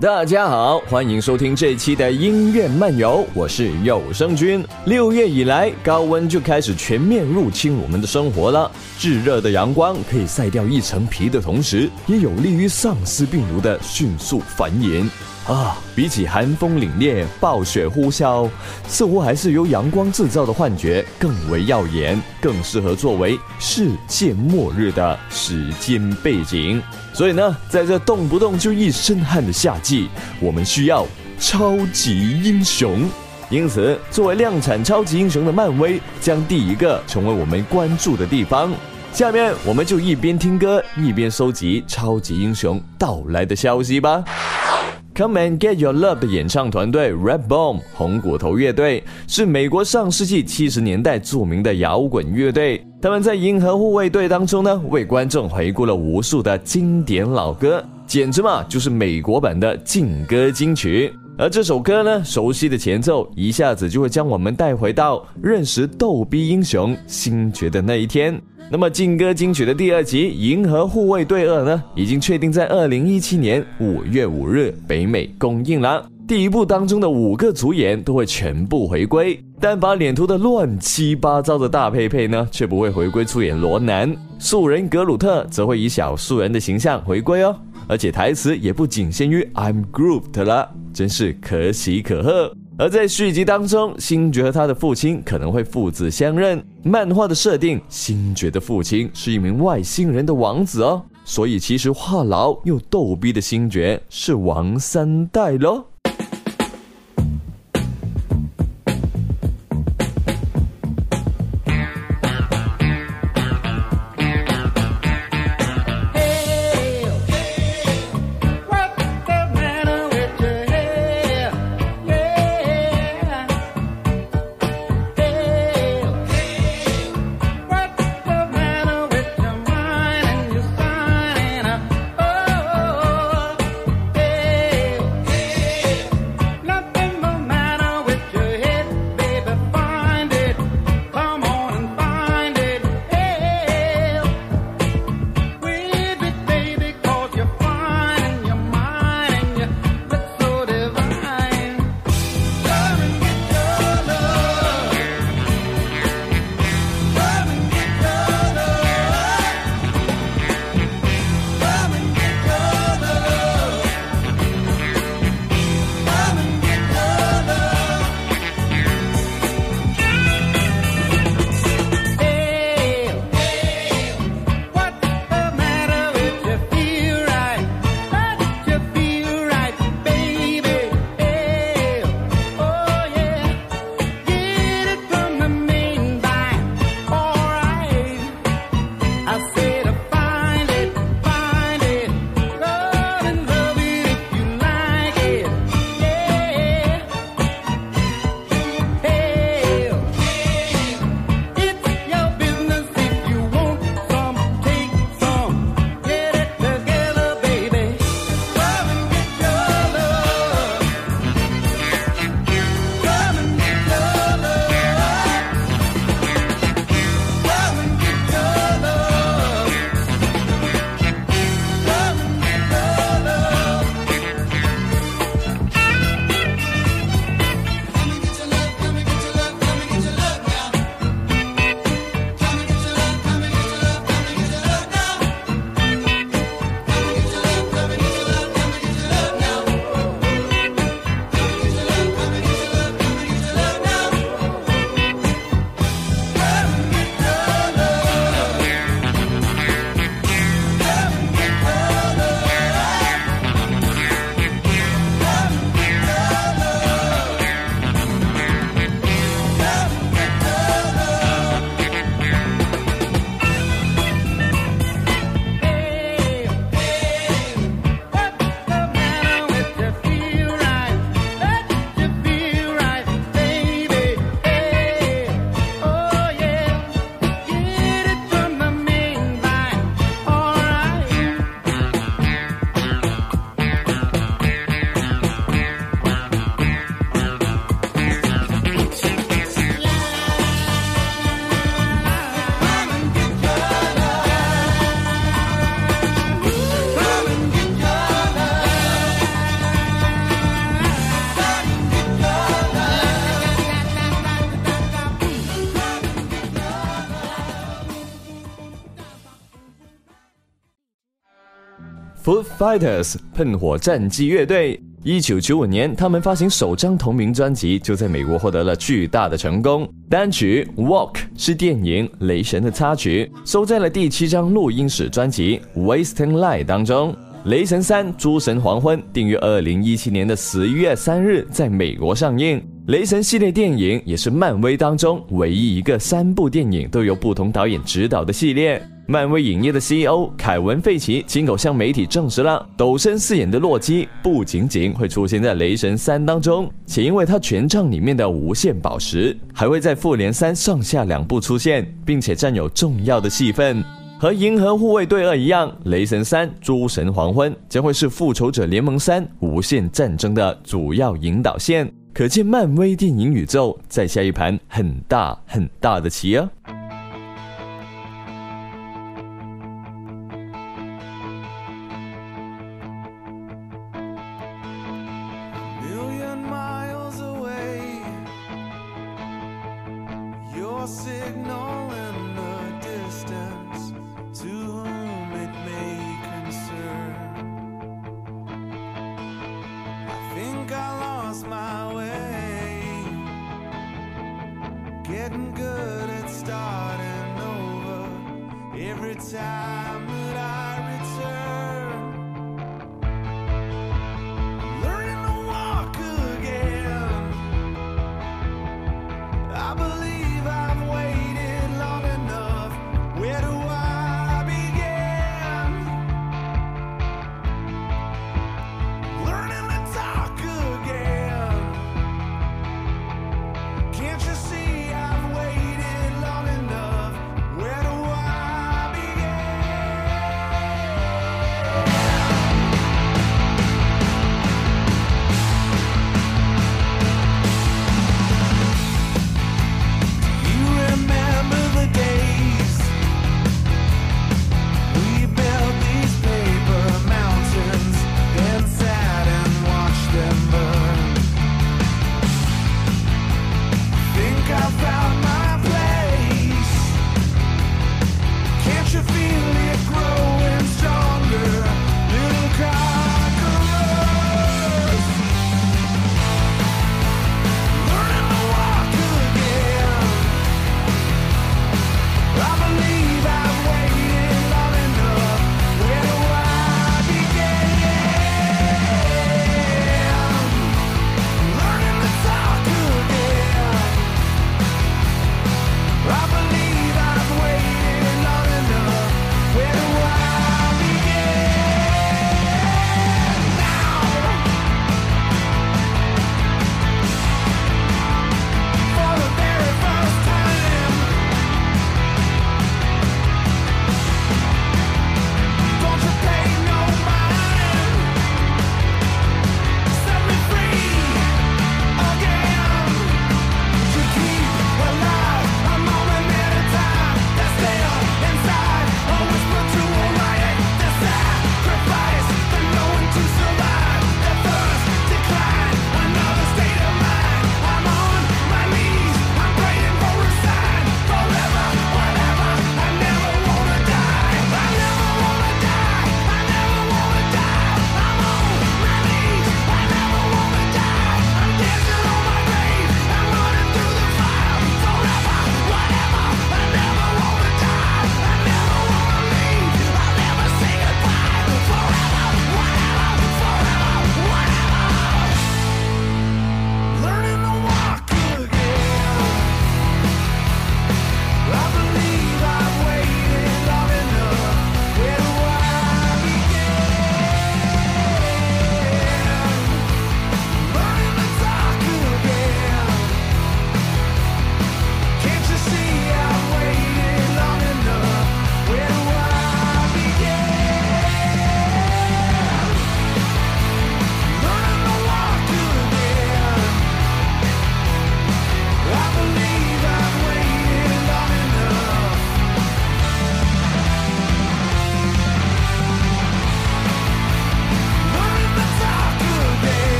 大家好，欢迎收听这一期的音乐漫游，我是有声君。六月以来，高温就开始全面入侵我们的生活了。炙热的阳光可以晒掉一层皮的同时，也有利于丧尸病毒的迅速繁衍。啊，比起寒风凛冽、暴雪呼啸，似乎还是由阳光制造的幻觉更为耀眼，更适合作为世界末日的时间背景。所以呢，在这动不动就一身汗的夏季，我们需要超级英雄。因此，作为量产超级英雄的漫威，将第一个成为我们关注的地方。下面，我们就一边听歌，一边收集超级英雄到来的消息吧。Come and get your love 的演唱团队 Redbone 红骨头乐队是美国上世纪七十年代著名的摇滚乐队。他们在《银河护卫队》当中呢，为观众回顾了无数的经典老歌，简直嘛就是美国版的劲歌金曲。而这首歌呢，熟悉的前奏一下子就会将我们带回到认识逗逼英雄星爵的那一天。那么劲歌金曲的第二集《银河护卫队二》呢，已经确定在二零一七年五月五日北美公映了。第一部当中的五个主演都会全部回归，但把脸涂得乱七八糟的大佩佩呢，却不会回归出演罗南。素人格鲁特则会以小素人的形象回归哦，而且台词也不仅限于 I'm Groot 了，真是可喜可贺。而在续集当中，星爵和他的父亲可能会父子相认。漫画的设定，星爵的父亲是一名外星人的王子哦，所以其实话痨又逗逼的星爵是王三代喽。Fighters 喷火战机乐队。一九九五年，他们发行首张同名专辑，就在美国获得了巨大的成功。单曲《Walk》是电影《雷神》的插曲，收在了第七张录音室专辑《Wasting Light》当中。《雷神三：诸神黄昏》定于二零一七年的十一月三日在美国上映。雷神系列电影也是漫威当中唯一一个三部电影都由不同导演执导的系列。漫威影业的 CEO 凯文·费奇亲口向媒体证实了，抖森饰演的洛基不仅仅会出现在《雷神三》当中，且因为他权杖里面的无限宝石，还会在《复联三》上下两部出现，并且占有重要的戏份。和《银河护卫队二》一样，《雷神三：诸神黄昏》将会是《复仇者联盟三：无限战争》的主要引导线，可见漫威电影宇宙在下一盘很大很大的棋啊！every time that I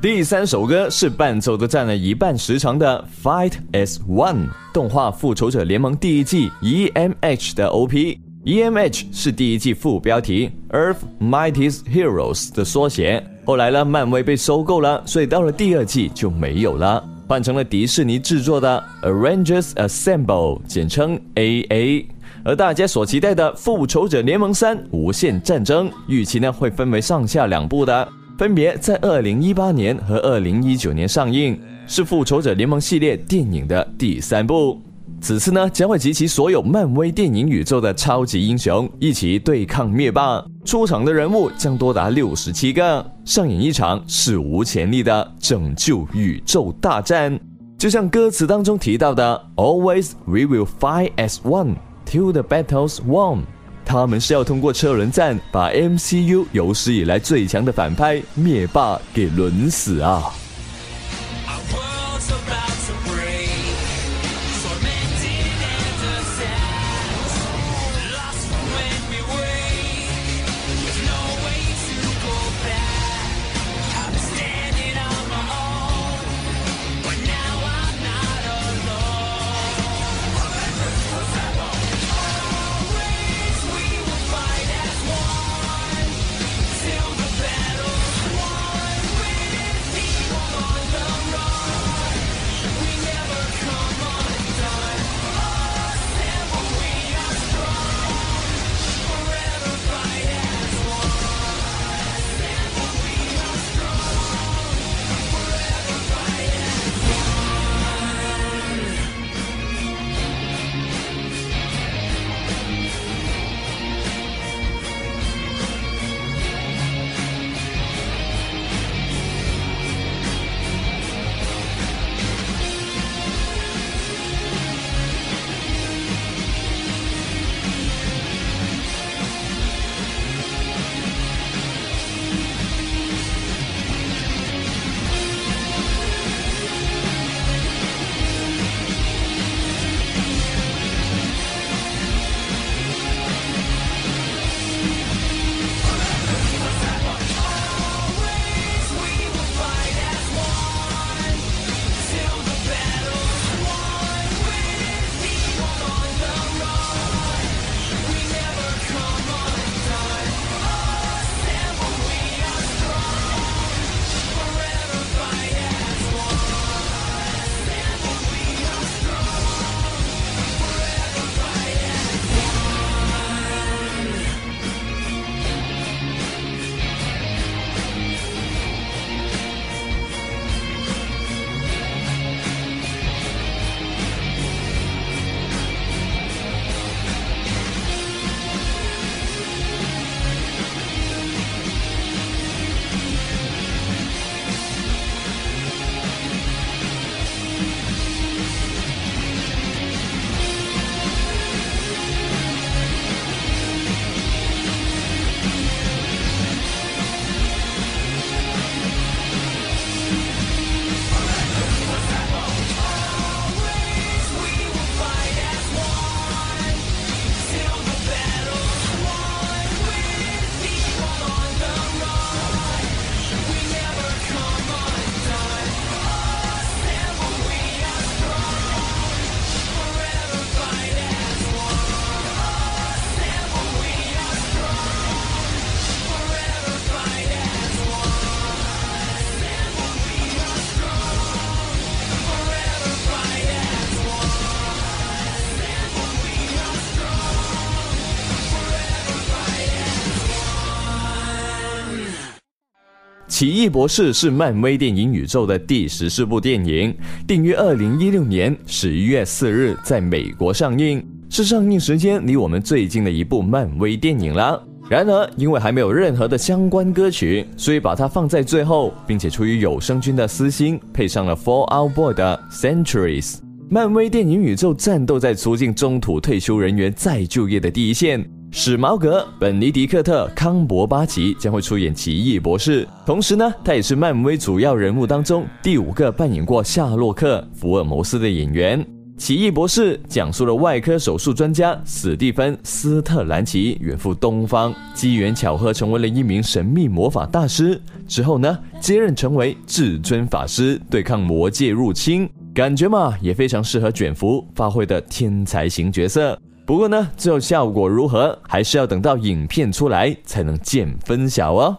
第三首歌是伴奏都占了一半时长的《Fight as One》，动画《复仇者联盟》第一季 EMH 的 OP。EMH 是第一季副标题 Earth Mightiest Heroes 的缩写。后来呢，漫威被收购了，所以到了第二季就没有了，换成了迪士尼制作的 Avengers Assemble，简称 AA。而大家所期待的《复仇者联盟三：无限战争》，预期呢会分为上下两部的。分别在二零一八年和二零一九年上映，是复仇者联盟系列电影的第三部。此次呢，将会集齐所有漫威电影宇宙的超级英雄一起对抗灭霸。出场的人物将多达六十七个，上演一场史无前例的拯救宇宙大战。就像歌词当中提到的：“Always we will fight as one till the battle's won。”他们是要通过车轮战把 MCU 有史以来最强的反派灭霸给轮死啊！奇异博士是漫威电影宇宙的第十四部电影，定于二零一六年十一月四日在美国上映，是上映时间离我们最近的一部漫威电影了。然而，因为还没有任何的相关歌曲，所以把它放在最后，并且出于有声君的私心，配上了 For Our Boy 的 Centuries。漫威电影宇宙战斗在促进中途退休人员再就业的第一线。史矛革、本尼迪克特·康伯巴奇将会出演奇异博士，同时呢，他也是漫威主要人物当中第五个扮演过夏洛克·福尔摩斯的演员。奇异博士讲述了外科手术专家史蒂芬·斯特兰奇远赴东方，机缘巧合成为了一名神秘魔法大师。之后呢，接任成为至尊法师，对抗魔界入侵。感觉嘛，也非常适合卷福发挥的天才型角色。不过呢，最后效果如何，还是要等到影片出来才能见分晓哦。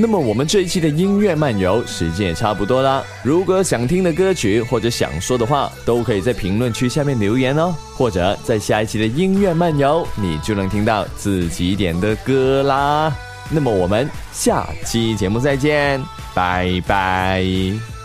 那么我们这一期的音乐漫游时间也差不多啦。如果想听的歌曲或者想说的话，都可以在评论区下面留言哦。或者在下一期的音乐漫游，你就能听到自己点的歌啦。那么我们下期节目再见，拜拜。